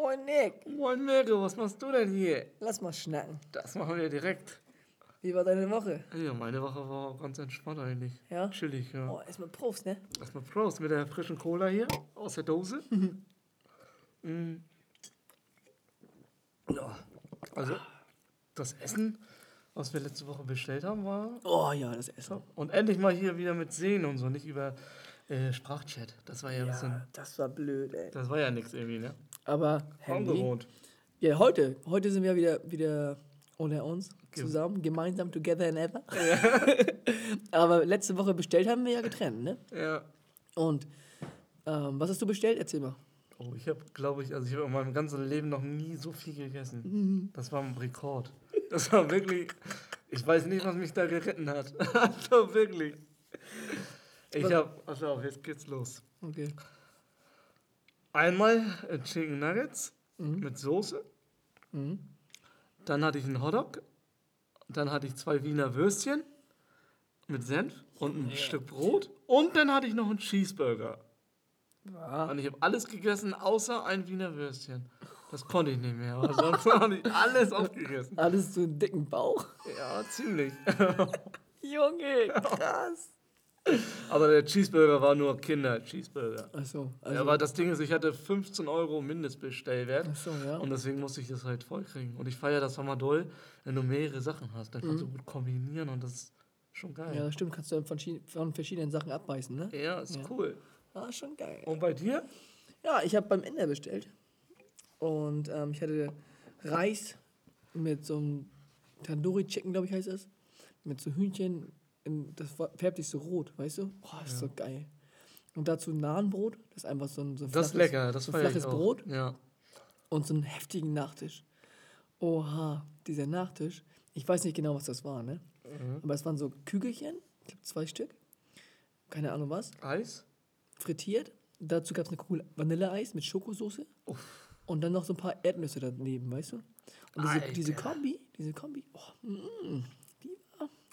Moin Nick. Moin Mirko, was machst du denn hier? Lass mal schnacken. Das machen wir direkt. Wie war deine Woche? Ja, meine Woche war auch ganz entspannt eigentlich. Ja? Chillig, ja. Oh, erstmal Prost, ne? Erstmal Prost mit der frischen Cola hier aus der Dose. mm. Ja, also das Essen, was wir letzte Woche bestellt haben, war. Oh ja, das Essen. Und endlich mal hier wieder mit Sehen und so, nicht über äh, Sprachchat. Das war ja, ein bisschen. Ja, das war blöd, ey. Das war ja nichts irgendwie, ne? Aber Handy. Ja, heute. Heute sind wir wieder, wieder unter uns zusammen, gemeinsam, together and ever. Aber letzte Woche bestellt haben wir ja getrennt, ne? Ja. Und ähm, was hast du bestellt? Erzähl mal. Oh, ich habe, glaube ich, also ich habe in meinem ganzen Leben noch nie so viel gegessen. Das war ein Rekord. Das war wirklich, ich weiß nicht, was mich da geritten hat. Also wirklich. Ich habe, also jetzt geht's los. Okay. Einmal äh, Chicken Nuggets mit Soße. Dann hatte ich einen Hotdog. Dann hatte ich zwei Wiener Würstchen mit Senf und ein Stück Brot. Und dann hatte ich noch einen Cheeseburger. Ja. Und ich habe alles gegessen, außer ein Wiener Würstchen. Das konnte ich nicht mehr, aber sonst habe ich alles aufgegessen. Alles so einen dicken Bauch. Ja, ziemlich. Junge, krass. Aber der Cheeseburger war nur Kinder-Cheeseburger. Achso, Ja, also. aber das Ding ist, ich hatte 15 Euro Mindestbestellwert. Ach so, ja. Und deswegen musste ich das halt voll kriegen. Und ich feiere das mal doll, wenn du mehrere Sachen hast. Dann kannst du gut kombinieren und das ist schon Mhm. ja, geil. das stimmt, kannst du von, von verschiedenen Sachen abbeißen, ne? Ja, ist cool. Ah, schon geil. Und bei dir? Ja, ich habe beim Inder bestellt. Und ähm, ich hatte Reis mit so einem Tandoori Chicken, glaube ich, heißt das. Mit so Hühnchen. In, das färbt sich so rot, weißt du? Boah, ist so geil. Und dazu Nahenbrot. Das ist einfach so ein so Das ist flaches- lecker, das so flaches. Brot Ja. und so einen heftigen Nachtisch. Oha, dieser Nachtisch. Ich weiß nicht genau, was das war, ne? Mhm. Aber es waren so Kügelchen, ich glaube zwei Stück. Keine Ahnung was. Eis? Frittiert. Dazu gab es eine Kugel Vanilleeis mit Schokosoße. Und dann noch so ein paar Erdnüsse daneben, weißt du? Und diese, diese Kombi, diese Kombi, oh, mm,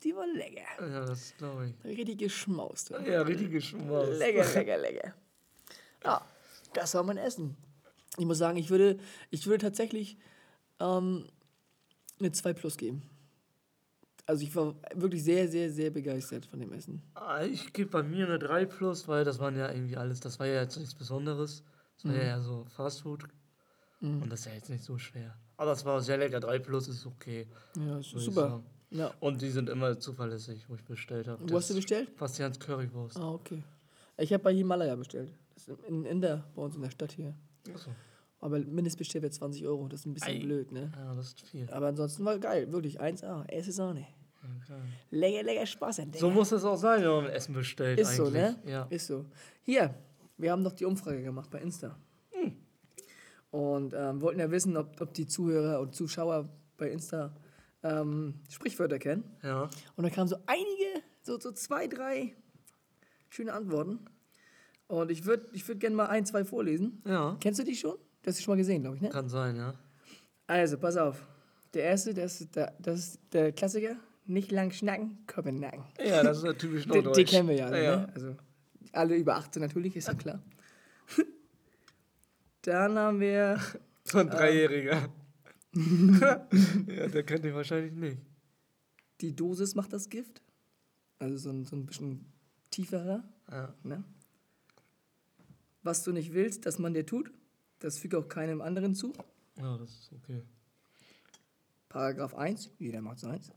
die, war, war lecker. Ja, das glaube ich. Richtig geschmaust. ja. Ja, richtig geschmaust. Lecker, lecker, lecker. Ja, das war mein Essen. Ich muss sagen, ich würde, ich würde tatsächlich ähm, eine 2 Plus geben. Also ich war wirklich sehr, sehr, sehr begeistert von dem Essen. Ah, Ich gebe bei mir eine 3 plus, weil das waren ja irgendwie alles, das war ja jetzt nichts Besonderes. Das war ja eher so Fastfood. Und das ist ja jetzt nicht so schwer. Aber es war sehr lecker. 3 plus ist okay. Ja, ist super. Ja. Und die sind immer zuverlässig, wo ich bestellt habe. Wo hast du bestellt? Bastians Currywurst. Ah, okay. Ich habe bei Himalaya bestellt. Das ist in, in der, bei uns in der Stadt hier. Achso. Aber Mindestbestellwert 20 Euro. Das ist ein bisschen Ei. blöd, ne? Ja, das ist viel. Aber ansonsten war geil. Wirklich 1A. Erste Sahne. Okay. Lecker, lecker Spaß an So muss es auch sein, wenn man Essen bestellt. Ist so, eigentlich. ne? Ja. Ist so. Hier, wir haben noch die Umfrage gemacht bei Insta. Hm. Und ähm, wollten ja wissen, ob, ob die Zuhörer und Zuschauer bei Insta ähm, Sprichwörter kennen. ja. Und da kamen so einige, so, so zwei, drei schöne Antworten. Und ich würde ich würd gerne mal ein, zwei vorlesen. Ja. Kennst du die schon? Du hast die schon mal gesehen, glaube ich, ne? Kann sein, ja. Also, pass auf. Der erste, das ist der, das ist der Klassiker. Nicht lang schnacken, Köppen nacken. Ja, das ist typisch norddeutsch. den kennen wir ja alle, ja. ne? Also, alle über 18 natürlich, ist ja klar. Dann haben wir, So ein Dreijähriger. ja, der kennt ihn wahrscheinlich nicht. die Dosis macht das Gift. Also so ein, so ein bisschen tieferer. Ja. Ne? Was du nicht willst, dass man dir tut, das füge auch keinem anderen zu. ja, das ist okay. Paragraph 1, jeder macht seins.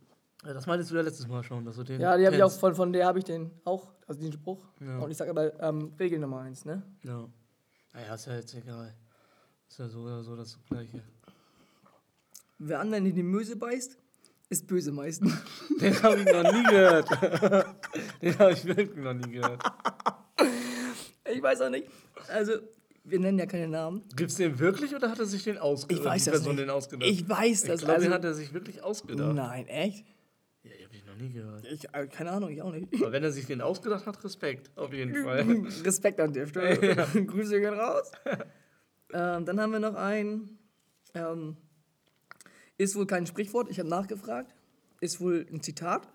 Ja, das meintest du ja letztes Mal schon, dass du den. Ja, die habe ich auch von, von der habe ich den auch, also den Spruch. Ja. Und ich sage aber ähm, Regel Nummer 1, ne? Ja. Naja, ist ja jetzt egal. Ist ja so oder so das Gleiche. Wer anderen in die Möse beißt, ist böse meistens. Den habe ich noch nie gehört. den habe ich wirklich noch nie gehört. Ich weiß auch nicht. Also, wir nennen ja keine Namen. Gibt's den wirklich oder hat er sich den ausgedacht? Ich weiß die das Person nicht. den ausgedacht? Ich weiß das. Ich glaube, also, den hat er sich wirklich ausgedacht. Nein, echt? Ja, ich habe ihn noch nie gehört. Ich, äh, keine Ahnung, ich auch nicht. Aber wenn er sich den ausgedacht hat, Respekt. Auf jeden Fall. Respekt an der Stelle. Grüße gehen raus. ähm, dann haben wir noch ein. Ähm, ist wohl kein Sprichwort, ich habe nachgefragt. Ist wohl ein Zitat.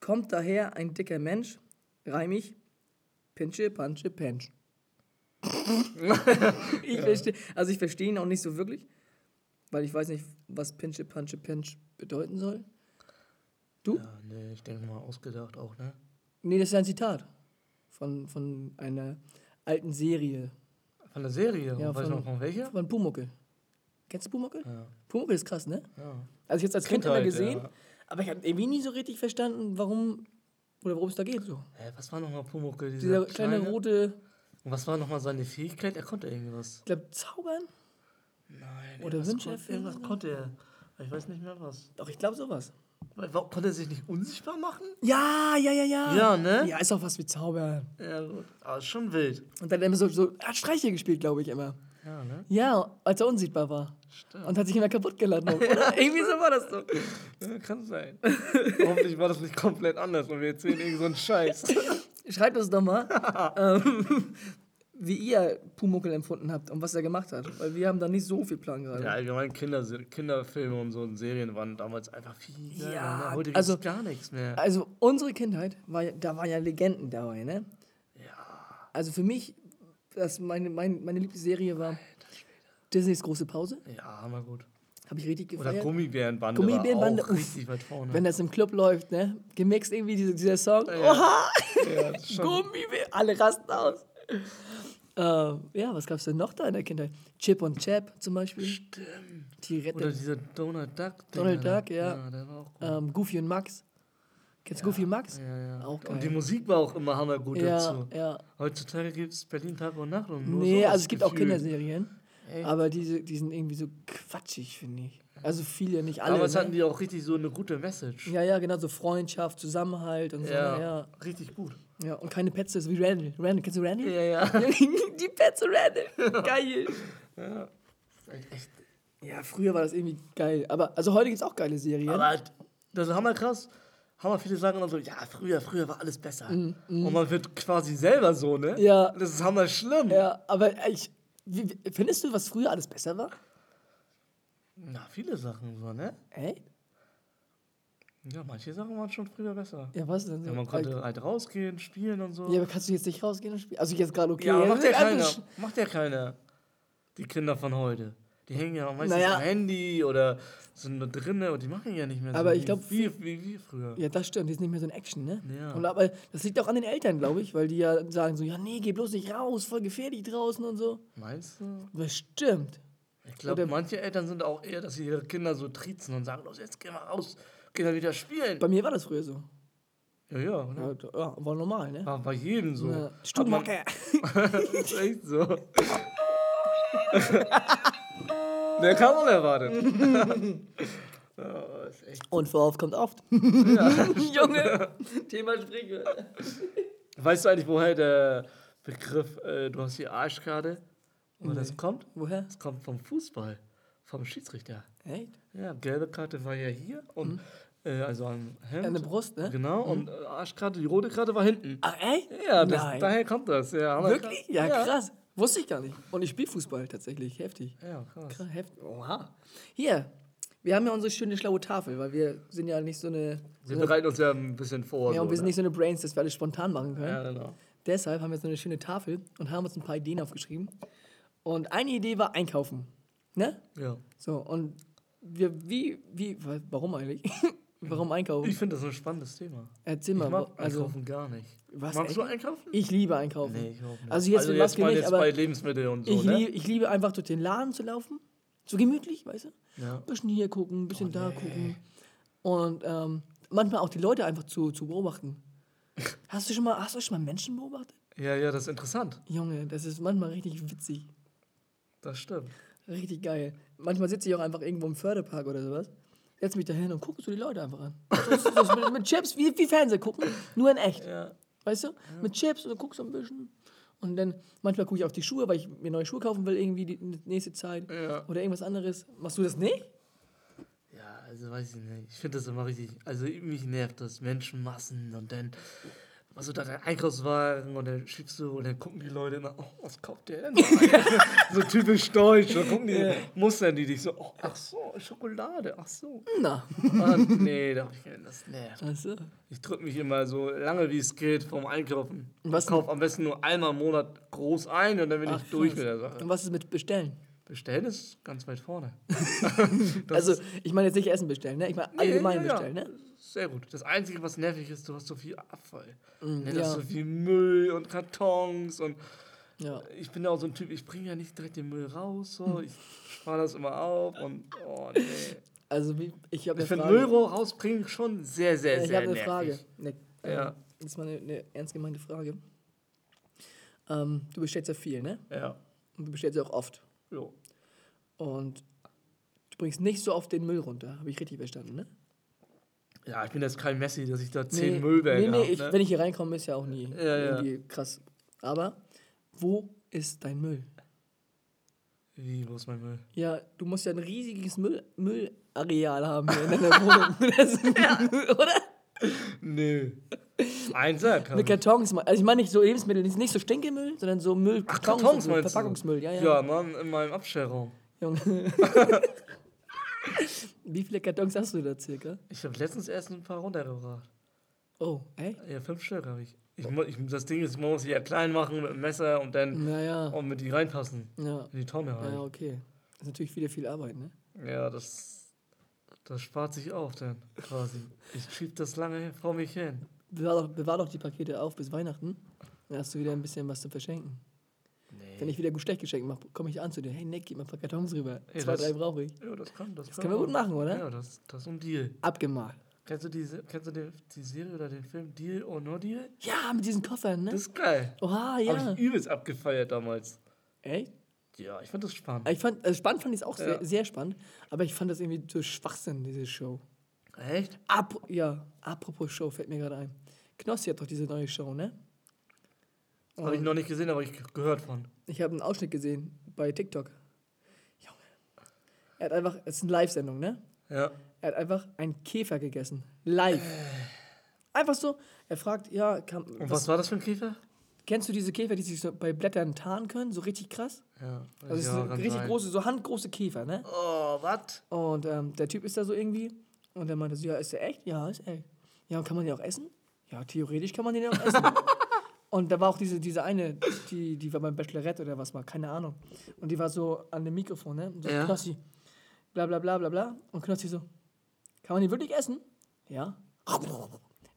Kommt daher ein dicker Mensch, reimig, Pinsche, Pansche, Pensch. ich verstehe, also ich verstehe ihn auch nicht so wirklich, weil ich weiß nicht, was Pinsche, Punche, Pinch bedeuten soll. Du? Ja, nee, ich denke mal ausgedacht auch, ne? Nee, das ist ein Zitat von, von einer alten Serie. Von der Serie? Ja, weißt du von- noch von welcher? Von Pumuckel. Kennst du Pumuckel? Ja. Pumuckel ist krass, ne? ja. Also ich jetzt als Kind immer Kindheit, gesehen, ja. aber ich habe irgendwie nie so richtig verstanden, warum oder worum es da geht. So. Hä, was war nochmal Pumuckl? Dieser, Dieser kleine kleine rote, Und was war nochmal seine Fähigkeit? Er konnte irgendwas. ich glaube, Zaubern? Nein. Oder Wünsche erfüllen Irgendwas konnte er. Ich weiß nicht mehr was. Doch, ich glaube sowas. Warum- Konnte er sich nicht unsichtbar machen? Ja, ja, ja, ja. Ja, ne? Ja, ist auch was wie Zaubern. Ja, gut. Aber ist schon wild. Und dann hat er immer so, so er hat Streiche gespielt, glaube ich, immer. Ja, ne? Ja, als er unsichtbar war. Stimmt. Und hat sich immer kaputt geladen. Oder? Irgendwie so war das so. Ja, kann sein. Hoffentlich war das nicht komplett anders und wir erzählen irgend so einen Scheiß. Schreibt uns doch mal, ähm, wie ihr Pumuckel empfunden habt und was er gemacht hat. Weil wir haben da nicht so viel Plan gerade. Ja, allgemein Kinder, Kinderfilme und so und Serien waren damals einfach viel geiler. Ja, ne? Heute also- gibt's gar nichts mehr. Also unsere Kindheit, war ja, da waren ja Legenden dabei, ne? Ja, Also für mich, das meine, mein, meine Lieblingsserie war Disneys große Pause. ja, hammer gut. Habe ich richtig Oder gefeiert. Gummibärenbande Gummibärenbande, war auch richtig weit vorne. Wenn das im Club läuft, ne? Gemixt irgendwie diese, dieser Song. Ja. Oha! ja, das ist schon Gummibär, alle rasten aus. Ähm, ja, was gab's denn noch da in der Kindheit? Chip und Chap zum Beispiel. Stimmt. Die Oder Retter. dieser Donald Duck. Donald Duck, ja. Ja, der war auch gut. Ähm, Goofy und Max. Kennst du Goofy und Max? Ja, ja. Auch Und die geil. Musik war auch immer hammergut Ja, dazu. ja. Heutzutage gibt es Berlin Tag und Nacht und nur Nee, sowas also es gibt auch gefühlt. Kinderserien. Echt? Aber diese, die sind irgendwie so quatschig, finde ich. Also viele, nicht alle. Damals ne? hatten die auch richtig so eine gute Message. Ja, ja, genau, so Freundschaft, Zusammenhalt und so. Ja, Ja, richtig gut. ja. und keine Pets, so wie Randall. Randall, kennst du Randall? Ja, ja. Die Pets und Randall. Geil. ja. Echt. Ja, früher war das irgendwie geil. Aber, also heute gibt es auch geile Serien. Aber das ist hammer krass. Hammer viele sagen dann so, ja, früher, früher war alles besser. Und man wird quasi selber so, ne? Ja. Das ist hammer schlimm. ja, aber ich. Wie, findest du, was früher alles besser war? Na, viele Sachen so, ne? Ey? Ja, manche Sachen waren schon früher besser. Ja, was denn? Ja, man konnte halt rausgehen, spielen und so. ja, aber kannst du jetzt nicht rausgehen und spielen? Also jetzt gerade okay. Ja, macht ja also keiner. Macht ja keiner. Die Kinder von heute. Die hängen ja meistens Naja. am Handy oder sind nur drinnen und die machen ja nicht mehr so Aber wie, ich glaub, wie, wie, wie früher. Ja, das stimmt. Die ist nicht mehr so ein Action, ne? Ja. Und aber das liegt auch an den Eltern, glaube ich, weil die ja sagen so, ja, nee, geh bloß nicht raus, voll gefährlich draußen und so. Meinst du? Bestimmt. Ich glaube, manche Eltern sind auch eher, dass sie ihre Kinder so triezen und sagen, los, jetzt geh mal raus, geh da wieder spielen. Bei mir war das früher so. Ja, ja. Ne? Ja, ja war normal, ne? War bei jedem so. Ja. Das ist echt so. Der kam unerwartet. echt. Und vorauf kommt oft. Junge. Thema Sprichwörter. Weißt du eigentlich, woher der Begriff, äh, du hast die Arschkarte, wo Nee. das kommt? Woher? Das kommt vom Fußball, vom Schiedsrichter. Echt? Ja, gelbe Karte war ja hier und äh, also am Hemd. An der Brust, ne? Genau, und äh, Arschkarte, die rote Karte war hinten. Ach, echt? Ja, das, daher kommt das. Ja, Wirklich? Ja, ja, krass. Wusste ich gar nicht. Und ich spiele Fußball tatsächlich. Heftig. Ja, krass. Krass, heftig. Oha. Hier. Wir haben ja unsere schöne schlaue Tafel, weil wir sind ja nicht so eine. Wir bereiten uns ja ein bisschen vor. Ja, so, und wir sind ne? nicht so eine Brains, dass wir alles spontan machen können. Ja, genau. Deshalb haben wir jetzt so eine schöne Tafel und haben uns ein paar Ideen aufgeschrieben. Und eine Idee war einkaufen. Ne? Ja. So, und wir, wie, wie, wa- warum eigentlich? warum einkaufen? Ich finde das ein spannendes Thema. Erzähl Ich mal, mag wo- also, einkaufen gar nicht. Was, Magst du echt? einkaufen? ich liebe einkaufen. Nee, ich auch nicht. Also jetzt mit Maske mal nicht, jetzt bei Lebensmitteln und so, ich, ne? lieb, ich liebe einfach durch den Laden zu laufen. So gemütlich, weißt du? Ja. Ein bisschen hier gucken, ein Oh, bisschen da gucken. Und ähm, manchmal auch die Leute einfach zu, zu beobachten. Hast du schon mal, hast du schon mal Menschen beobachtet? ja, ja, das ist interessant. Junge, das ist manchmal richtig witzig. Das stimmt. Richtig geil. Manchmal sitze ich auch einfach irgendwo im Förderpark oder sowas. Setz mich da hin und gucke so die Leute einfach an. So, so, so, mit, mit Chips, wie, wie Fernsehen gucken, nur in echt. Ja. Weißt du? Mit Chips und guckst so ein bisschen. Und dann manchmal gucke ich auf die Schuhe, weil ich mir neue Schuhe kaufen will, irgendwie die die nächste Zeit. Ja. Oder irgendwas anderes. Machst du das nicht? Ja, also weiß ich nicht. Ich finde das immer richtig. Also mich nervt das. Menschenmassen und dann Also da der Einkaufswagen und dann schiebst du und dann gucken die Leute immer, oh, was kauft der denn? so typisch deutsch. Dann gucken die, mustern die dich so, oh, ach so, Schokolade, ach so. Na. Ah, nee, da hab ich keinen, das nervt. Achso. Ich drücke mich immer so lange wie es geht vom Einkaufen. Was ich kaufe am besten nur einmal im Monat groß ein und dann bin ich durch mit der Sache. Und was ist mit bestellen? Bestellen ist ganz weit vorne. also, ich meine jetzt nicht Essen bestellen, ne? Ich meine allgemein Ja, ja, ja. bestellen, ne? Sehr gut. Das Einzige, was nervig ist, du hast so viel Abfall. ne, das ja. ist so viel Müll und Kartons und Ja. ich bin ja auch so ein Typ, ich bringe ja nicht direkt den Müll raus, Hm. so. ich spare das immer auf und oh nee. Also, wie, ich habe Ich finde. Müll rausbringen schon sehr, sehr, ich sehr habe eine. Frage. Ne, Ja. ja. Das ist mal eine, eine ernst gemeinte Frage. Ähm, du bestellst ja viel, ne? Ja. Und du bestellst ja auch oft. Jo. Und du bringst nicht so oft den Müll runter. Habe ich richtig verstanden, ne? Ja, ich bin jetzt kein Messi, dass ich da zehn Müllberge nee, nee, hab, ich, ne? wenn ich hier reinkomme, ist ja auch nie Ja, ja. irgendwie krass. Aber wo ist dein Müll? Wie, wo ist mein Müll? Ja, du musst ja ein riesiges Müll, Müllareal haben hier in deiner Wohnung. Das- Oder? Nö. Einser kann Mit Kartons. Also ich meine nicht so Lebensmittel, nicht so Stinkemüll, sondern so Müll, Ach, Kartons, Kartons so? Verpackungsmüll. Ja, ja. Ja, Mann, in meinem Abstellraum. Junge. Wie viele Kartons hast du da circa? Ich habe letztens erst ein paar runtergebracht. Oh, ey? Ja, fünf Stück habe ich. Ich, ich. Das Ding ist, man muss sie ja klein machen mit dem Messer und dann Naja. und mit die reinpassen. Ja. In die Tonne halt. Ja, okay. Das ist natürlich wieder viel Arbeit, ne? Ja, das, das spart sich auf dann quasi. Ich schieb das lange vor mich hin. Bewahr doch, bewahr doch die Pakete auf bis Weihnachten. Dann hast du wieder ein bisschen was zu verschenken. Nee. Wenn ich wieder schlecht geschenkt mache, komme ich an zu dir. Hey Nick, gib mir ein paar Kartons rüber. Ey, Zwei, das- drei brauche ich. Ja, das kann das, Das können wir gut machen, oder? Ja, das, das ist ein Deal. Abgemacht. Kennst du, diese, kennst du die, die Serie oder den Film Deal or No Deal? Ja, mit diesen Koffern, ne? Das ist geil. Oha, Hab ja. ich übelst abgefeiert damals. Echt? Ja, ich fand das spannend. Ich fand, also spannend fand ich es auch sehr, Ja. sehr spannend, aber ich fand das irgendwie so Schwachsinn, diese Show. Echt? Ap ja, apropos Show, fällt mir gerade ein. Knossi hat doch diese neue Show, ne? Habe ich noch nicht gesehen, aber ich gehört von. Ich habe einen Ausschnitt gesehen bei TikTok. Junge. Er hat einfach, es ist eine Live-Sendung, ne? Ja. Er hat einfach einen Käfer gegessen. Live. Einfach so. Er fragt, ja, kann, Und was war das für ein Käfer? kennst du diese Käfer, die sich so bei Blättern tarnen können? So richtig krass? Ja. Also es sind richtig sein. große, so handgroße Käfer, ne? Oh, was? Und ähm, der Typ ist da so irgendwie. Und er meinte so, ja, ist der echt? Ja, ist echt. Ja, und kann man den auch essen? Ja, theoretisch kann man den auch essen. und da war auch diese, diese eine, die, die war beim Bachelorette oder was war, keine Ahnung. Und die war so an dem Mikrofon, ne? Und so, Ja. Knossi, bla bla bla bla bla. Und Knossi so, kann man den wirklich essen? Ja.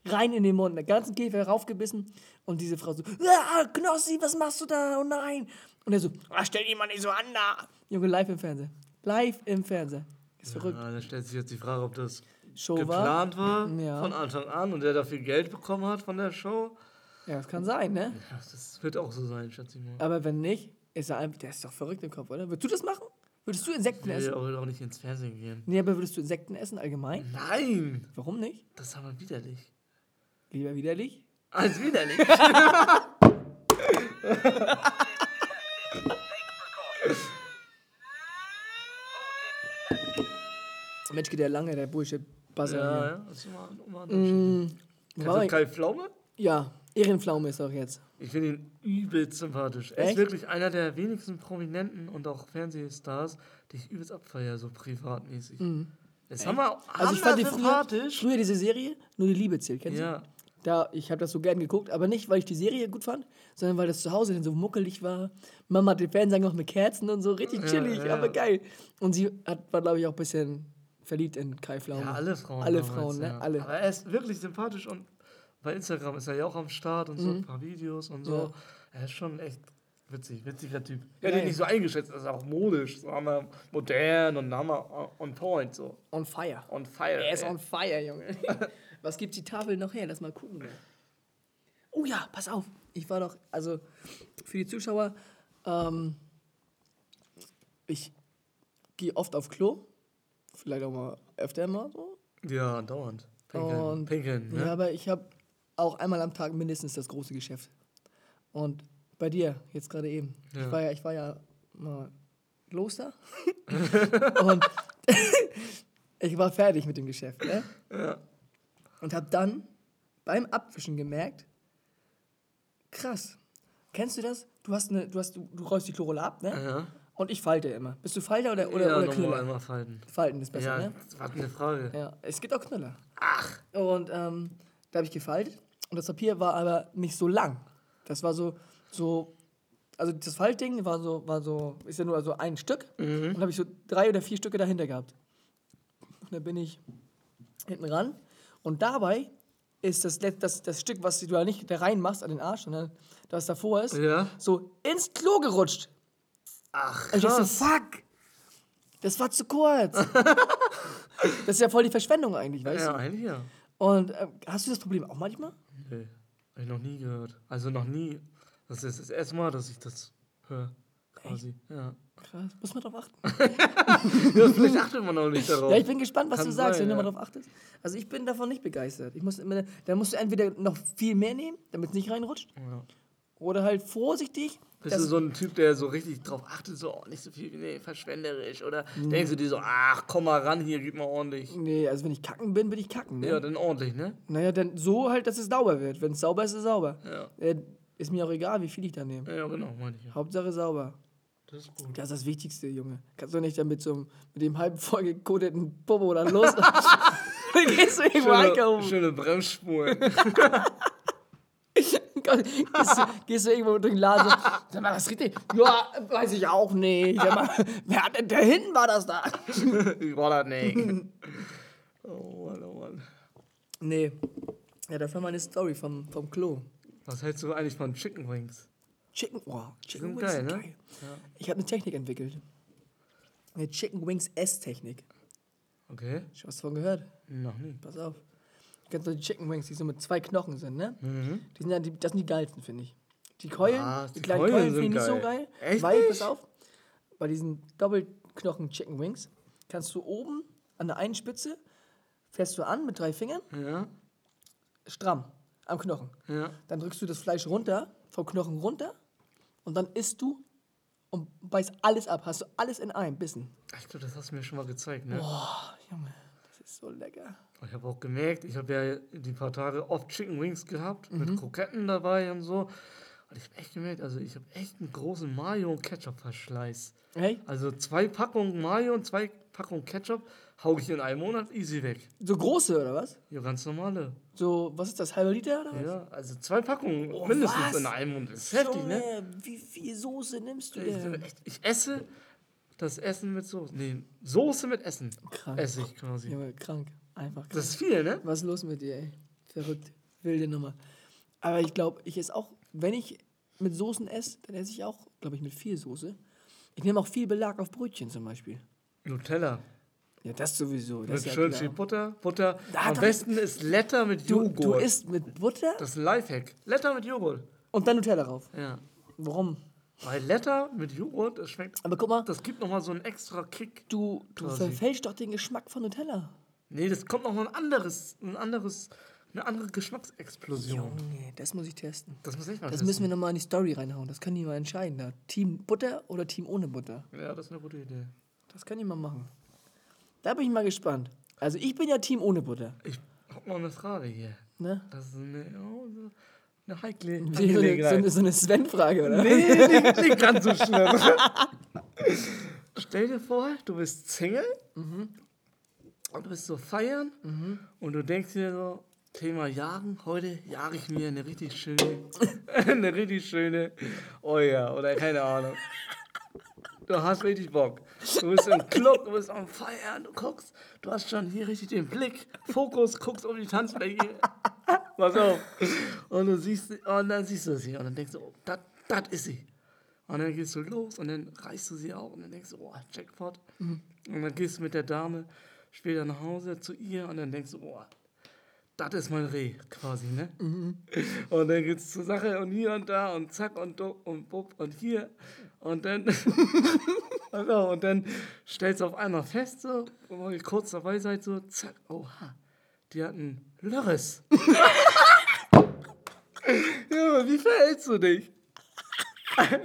Rein in den Mund, den ganzen Käfer raufgebissen. Und diese Frau so, ah, Knossi, was machst du da? Oh nein. Und er so, ah, stell dich mal nicht so an da. Junge, live im Fernsehen. Live im Fernsehen. Ist verrückt. Ja, da stellt sich jetzt die Frage, ob das Show war. geplant war, Ja. von Anfang an und der dafür Geld bekommen hat von der Show. Ja, das kann sein, ne? Ja, das wird auch so sein, schätze ich mal. Aber wenn nicht, ist er einfach, der ist doch verrückt im Kopf, oder? Würdest du das machen? Würdest du Insekten Ich will essen? auch nicht ins Fernsehen gehen. Nee, aber würdest du Insekten essen allgemein? Nein! Warum nicht? Das ist aber widerlich. Lieber widerlich? Als widerlich. Mensch, geht der lange, der Bullshit-Buzzer ja, ja, das ist immer, immer ein. War Kennst du Kai Pflaume? Ja, Ehrenpflaume ist auch jetzt. Ich finde ihn übelst sympathisch. Er ist Echt? wirklich einer der wenigsten Prominenten und auch Fernsehstars, die ich übelst abfeiere, so privatmäßig. Das haben wir Mhm. Also ich fand die früher, sympathisch. früher diese Serie, nur die Liebe zählt, kennst Ja, du? Da, ich habe das so gern geguckt, aber nicht, weil ich die Serie gut fand, sondern weil das zu Hause dann so muckelig war. Mama hat den Fernseher noch mit Kerzen und so, richtig Ja, chillig, ja. aber geil. Und sie hat, war, glaube ich, auch ein bisschen verliebt in Kai Pflaume. ja, alle Frauen. Alle damals, Frauen, ne? ja. Alle. Aber er ist wirklich sympathisch und bei Instagram ist er ja auch am Start und so ein paar Videos und so. Mhm. Ja. Er ist schon echt witzig, witziger Typ. Hätte Ja, ihn nicht so eingeschätzt, er ist auch modisch, so hammer modern und hammer on point, so. On fire. On fire. Er ist ey. on fire, Junge. Was gibt die Tafel noch her? Lass mal gucken. ey. Oh ja, pass auf. Ich war doch, also für die Zuschauer, ähm, ich gehe oft auf Klo. Vielleicht auch mal öfter mal so. Ja, dauernd. Pinkeln, Und, pinkeln ne? Ja, aber ich habe auch einmal am Tag mindestens das große Geschäft. Und bei dir, jetzt gerade eben. Ich, Ja. war ja, ich war ja mal Kloster. und ich war fertig mit dem Geschäft. Ne? Ja. Und habe dann beim Abwischen gemerkt, Krass. Kennst du das? Du hast eine, du hast, du, du rollst die Chlorole ab, ne? Ja. Und ich falte immer. Bist du Falter oder, oder, ja, oder Knüller? einmal falten. Falten ist besser, Ja, ne? was eine Frage. Ja, es gibt auch Knüller. Ach. Und ähm, da habe ich gefaltet. Und das Papier war aber nicht so lang. Das war so, so, also das Faltding war so, war so, ist ja nur so ein Stück. Und da habe ich so drei oder vier Stücke dahinter gehabt. Und dann bin ich hinten ran. Und dabei ist das, das, das Stück, was du da nicht da reinmachst an den Arsch, sondern das davor ist, Ja. so ins Klo gerutscht. Ach, Und ich so, krass. fuck, das war zu kurz. das ist ja voll die Verschwendung eigentlich, weißt Ja, du? eigentlich ja. Und ähm, hast du das Problem auch manchmal? Nee, hab ich noch nie gehört. Also noch nie. Das ist das erste Mal, dass ich das höre. Quasi. Ja. Krass, muss man drauf achten. ja. Vielleicht achtet man auch nicht darauf. Ja, ich bin gespannt, was Kann du sagst, sein, wenn du ja. mal drauf achtest. Also ich bin davon nicht begeistert. Ich muss dann musst du entweder noch viel mehr nehmen, damit es nicht reinrutscht, ja. Oder halt vorsichtig. Bist du so ein Typ, der so richtig drauf achtet, so oh, nicht so viel, nee, verschwenderisch? Oder denkst du dir so, ach, komm mal ran hier, gib mal ordentlich. nee, also wenn ich kacken bin, bin ich kacken. Ne? Ja, dann ordentlich, ne? Naja, dann so halt, dass es sauber wird. Wenn es sauber ist, ist es sauber. Ja. Äh, ist mir auch egal, wie viel ich da nehme. Ja, genau, meine ich. Ja. Hauptsache sauber. Das ist gut. Das ist das Wichtigste, Junge. Kannst du nicht dann mit so einem, mit dem halb vollgekodeten Popo dann los. dann gehst du irgendwo Schöne, einkaufen. schöne Bremsspuren. gehst, du, gehst du irgendwo durch den Laden. So, sag mal, das richtig. Ja, weiß ich auch nicht. Sag mal, wer hat denn da hinten war das da? ich war das nicht. Oh Mann, oh Mann. Nee. Ja, das war meine Story vom, vom Klo. Was hältst du eigentlich von Chicken Wings? Chicken, wow, Chicken Wings geil, ne? geil. Ich habe eine Technik entwickelt. Eine Chicken Wings S-Technik. Okay. Hast du was davon gehört? Noch nie. Pass auf. Kennst doch die Chicken Wings, die so mit zwei Knochen sind, ne? Mhm. Die sind ja die, das sind die geilsten, finde ich. Die Keulen, Was? die Die kleinen Keulen finde ich nicht so geil. Echt weil, nicht? pass auf, bei diesen Doppelknochen Chicken Wings kannst du oben an der einen Spitze, fährst du an mit drei Fingern, Ja, stramm am Knochen. ja. Dann drückst du das Fleisch runter, vom Knochen runter und dann isst du und beißt alles ab. Hast du alles in einem Bissen. Ich glaube, das hast du mir schon mal gezeigt, ne? Boah, Junge, ist so lecker. Ich habe auch gemerkt, ich habe ja die paar Tage oft Chicken Wings gehabt, Mhm. mit Kroketten dabei und so. Und ich habe echt gemerkt, also ich habe echt einen großen Mayo- und Ketchup-Verschleiß. Hey, Also zwei Packungen Mayo und zwei Packungen Ketchup hau ich in einem Monat easy weg. so große oder was? Ja, ganz normale. So, was ist das, halber Liter oder was? Ja, also zwei Packungen Oh, mindestens was? in einem Monat. Das ist heftig, ne? Wie viel Soße nimmst du Ich, denn? echt, ich esse das Essen mit Soße. Nee, Soße mit Essen. Krank. Esse ich quasi. Junge, krank. Einfach krank. Das ist viel, ne? Was ist los mit dir, ey? Verrückt. Wilde Nummer. Aber ich glaube, ich esse auch, wenn ich mit Soßen esse, dann esse ich auch, glaube ich, mit viel Soße. Ich nehme auch viel Belag auf Brötchen zum Beispiel. Nutella. Ja, das sowieso. Das Mit ist ja schön klar. viel Butter. Butter. Da Am besten ist Letter mit Du, Joghurt. du isst mit Butter Das ist ein Lifehack. Letter mit Joghurt. und dann Nutella drauf. Ja. Warum? Weil Letter mit Joghurt, das schmeckt. Aber guck mal, Das gibt nochmal so einen extra Kick. du, du quasi. verfälschst doch den Geschmack von Nutella. Nee, das kommt nochmal ein anderes, ein anderes, eine andere Geschmacksexplosion. Junge, das muss ich testen. Das muss echt mal Das testen. müssen wir nochmal in die Story reinhauen. Das können die mal entscheiden. Da. Team Butter oder Team ohne Butter. Ja, das ist eine gute Idee. Das kann ich mal machen. Da bin ich mal gespannt. Also ich bin ja Team ohne Butter. Ich hab noch eine Frage hier. Ne? Das ist eine, oh, so eine heikle so eine, so eine, so eine Sven-Frage, oder? Nee, nicht, nicht ganz so schlimm. Stell dir vor, du bist Single Mhm. und du bist so feiern und du denkst dir so, Thema Jagen, heute jage ich mir eine richtig schöne, eine richtig schöne, oh ja, oder keine Ahnung. Du hast richtig Bock. Du bist im Club, du bist am Feiern, du guckst, du hast schon hier richtig den Blick, Fokus, guckst um die Tanzfläche. Pass auf. Und du siehst, sie- und dann siehst du sie und dann denkst du, oh, das ist sie. Und dann gehst du los und dann reißt du sie auf und dann denkst du, oh, Jackpot. Und dann gehst du mit der Dame später nach Hause zu ihr und dann denkst du, oh, das ist mein Reh, quasi, ne? Und dann geht's zur Sache und hier und da und zack und duck und bupp und hier. Und dann, also, und dann stellst du auf einmal fest, so, wo ihr kurz dabei seid, so, zack, oha, die hatten Lörres. ja, wie verhältst du dich?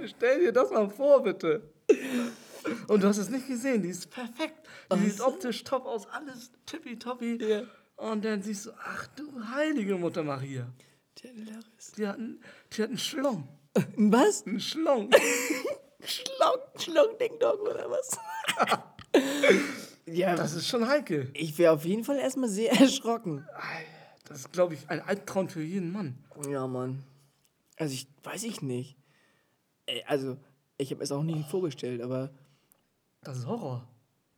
Stell dir das mal vor, bitte. Und du hast es nicht gesehen, die ist perfekt. Die sieht optisch top aus, alles tippitoppi. Ja. Und dann siehst du, ach du heilige Mutter Maria. Die hatten Laris. Die hatten, die hatten Schlong. Ein Was? Ein Schlong. Schlong, Schlong, Ding Dong oder was? ja, Das ist schon heikel. ich wäre auf jeden Fall erstmal sehr erschrocken. Das ist, glaube ich, ein Albtraum für jeden Mann. Ja, Mann. Also ich weiß ich nicht. Ey, Also, ich habe es auch nie vorgestellt, aber Das ist Horror.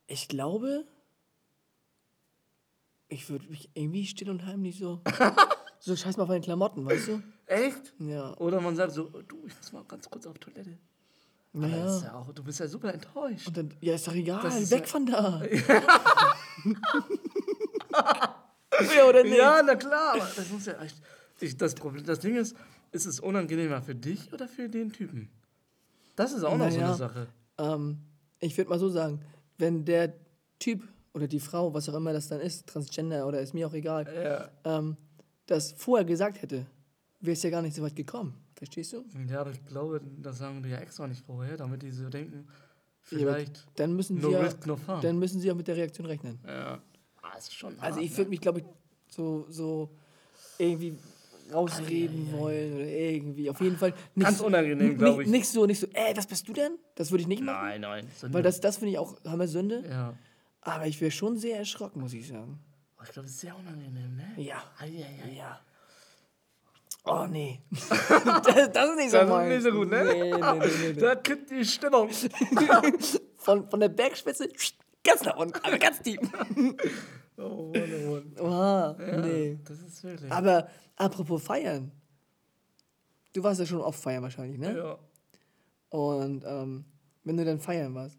ich glaube, ich würde mich irgendwie still und heimlich so. so scheiß mal auf meine Klamotten, weißt du? Echt? Ja. Oder man sagt so, du, ich muss mal ganz kurz auf Toilette. Das ist ja auch, du bist ja super enttäuscht. Und dann, ja, ist doch egal, Das ist weg ja- von da. ja, oder nicht? Ja, na klar, das muss ja echt. Ich, das, Problem, das Ding ist, ist es unangenehmer für dich oder für den Typen? Das ist auch noch so Naja. eine Sache. Ähm, ich würde mal so sagen, wenn der Typ oder die Frau, was auch immer das dann ist, Transgender oder ist mir auch egal, Ja. ähm, das vorher gesagt hätte, wäre es ja gar nicht so weit gekommen. Verstehst du? Ja, aber ich glaube, das sagen die ja extra nicht vorher, damit die so denken, Ja, vielleicht Dann müssen no sie ja, no dann müssen sie auch mit der Reaktion rechnen. ja. Ah, ist schon Also hart, ich würde mich, glaube ich, so, so irgendwie rausreden wollen oder irgendwie. Auf jeden Fall nicht Ganz so- unangenehm, nicht- glaub ich. Nicht so, nicht so, ey, was bist du denn? Das würde ich nicht machen. Nein, nein. So Weil das, das finde ich auch Hammer-Sünde. ja. Aber ich wäre schon sehr erschrocken, muss ich sagen. Oh, ich glaube, es ist sehr unangenehm, ne? Ja. Eieiei. Ja. Oh, nee. das, das ist nicht so Das ist nicht so gut, ne? Nee, nee, nee, nee, nee. Da kippt die Stimmung. Von, von der Bergspitze ganz nach unten, aber ganz tief. Oh, Mann, oh, Mann. Oha, Ja, nee. Das ist wirklich. Aber apropos feiern. Du warst ja schon oft feiern wahrscheinlich, ne? ja. Und ähm, wenn du dann feiern warst,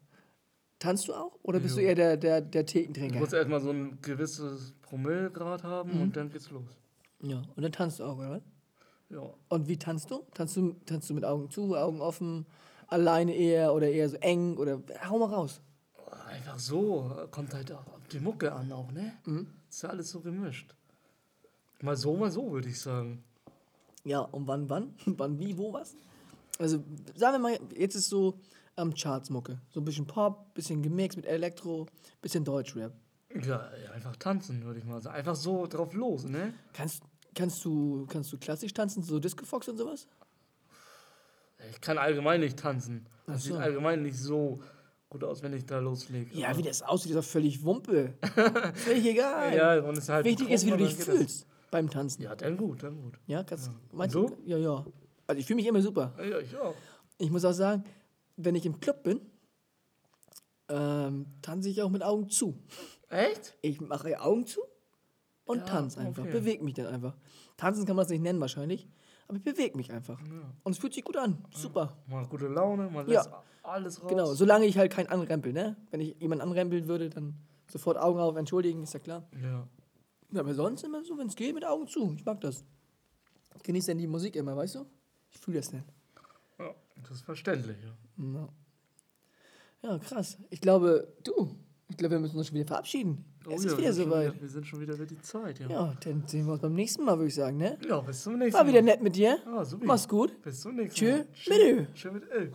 tanzt du auch? Oder bist Jo. du eher der, der, der Du Thekentrinker? musst erstmal so ein gewisses Promillegrad haben Mhm. und dann geht's los. Ja, und dann tanzt du auch, oder? Ja. Und wie tanzt du? Tanzt du, tanzt du mit Augen zu, Augen offen, alleine eher oder eher so eng? Oder hau mal raus. Einfach so. Kommt halt auch auf die Mucke an auch, ne? Mhm. Ist ja alles so gemischt. Mal so, mal so, würde ich sagen. Ja, und wann, wann? wann, wie, wo, was? Also, sagen wir mal, jetzt ist so am Chartsmucke. So ein bisschen Pop, bisschen gemixt mit Elektro, bisschen Deutschrap. Ja, ja, einfach tanzen, würde ich mal sagen. Einfach so drauf los, ne? Kannst, kannst, du, kannst du klassisch tanzen, so Disco Fox und sowas? Ich kann allgemein nicht tanzen. Das so. sieht allgemein nicht so gut aus, wenn ich da loslege. Ja, wie das aussieht, ist doch völlig Wumpe. völlig egal. Ja, es ist halt Wichtig ist, wie du dich fühlst beim Tanzen. Das. Ja, dann gut, dann gut. Ja, kannst, Ja. meinst du? Ja, ja. Also ich fühle mich immer super. Ja, ich auch. Ich muss auch sagen, wenn ich im Club bin, ähm, tanze ich auch mit Augen zu. Echt? Ich mache Augen zu und Ja, tanze einfach. okay. Bewege mich dann einfach. Tanzen kann man es nicht nennen wahrscheinlich, aber ich bewege mich einfach. Ja. Und es fühlt sich gut an. Super. Mal gute Laune, man Ja. alles raus. Genau, solange ich halt keinen anrempel, ne? Wenn ich jemanden anrempeln würde, dann sofort Augen auf, entschuldigen, ist ja klar. Ja. Ja, aber sonst immer so, wenn es geht, mit Augen zu. Ich mag das. Ich genieße dann die Musik immer, weißt du? Ich fühle das dann. ja, das ist verständlich. Ja. Ja. ja, krass. Ich glaube, du, ich glaube, wir müssen uns schon wieder verabschieden. Oh es ja, ist wir wieder sind schon soweit. wieder- Wir sind schon wieder über die Zeit, ja. Ja, dann sehen wir uns beim nächsten Mal, würde ich sagen, ne? Ja, bis zum nächsten War wieder Mal. nett mit dir. Ah, super. Mach's gut. Bis zum nächsten Tschö, Mal. mit Ö. Tschö mit Ö.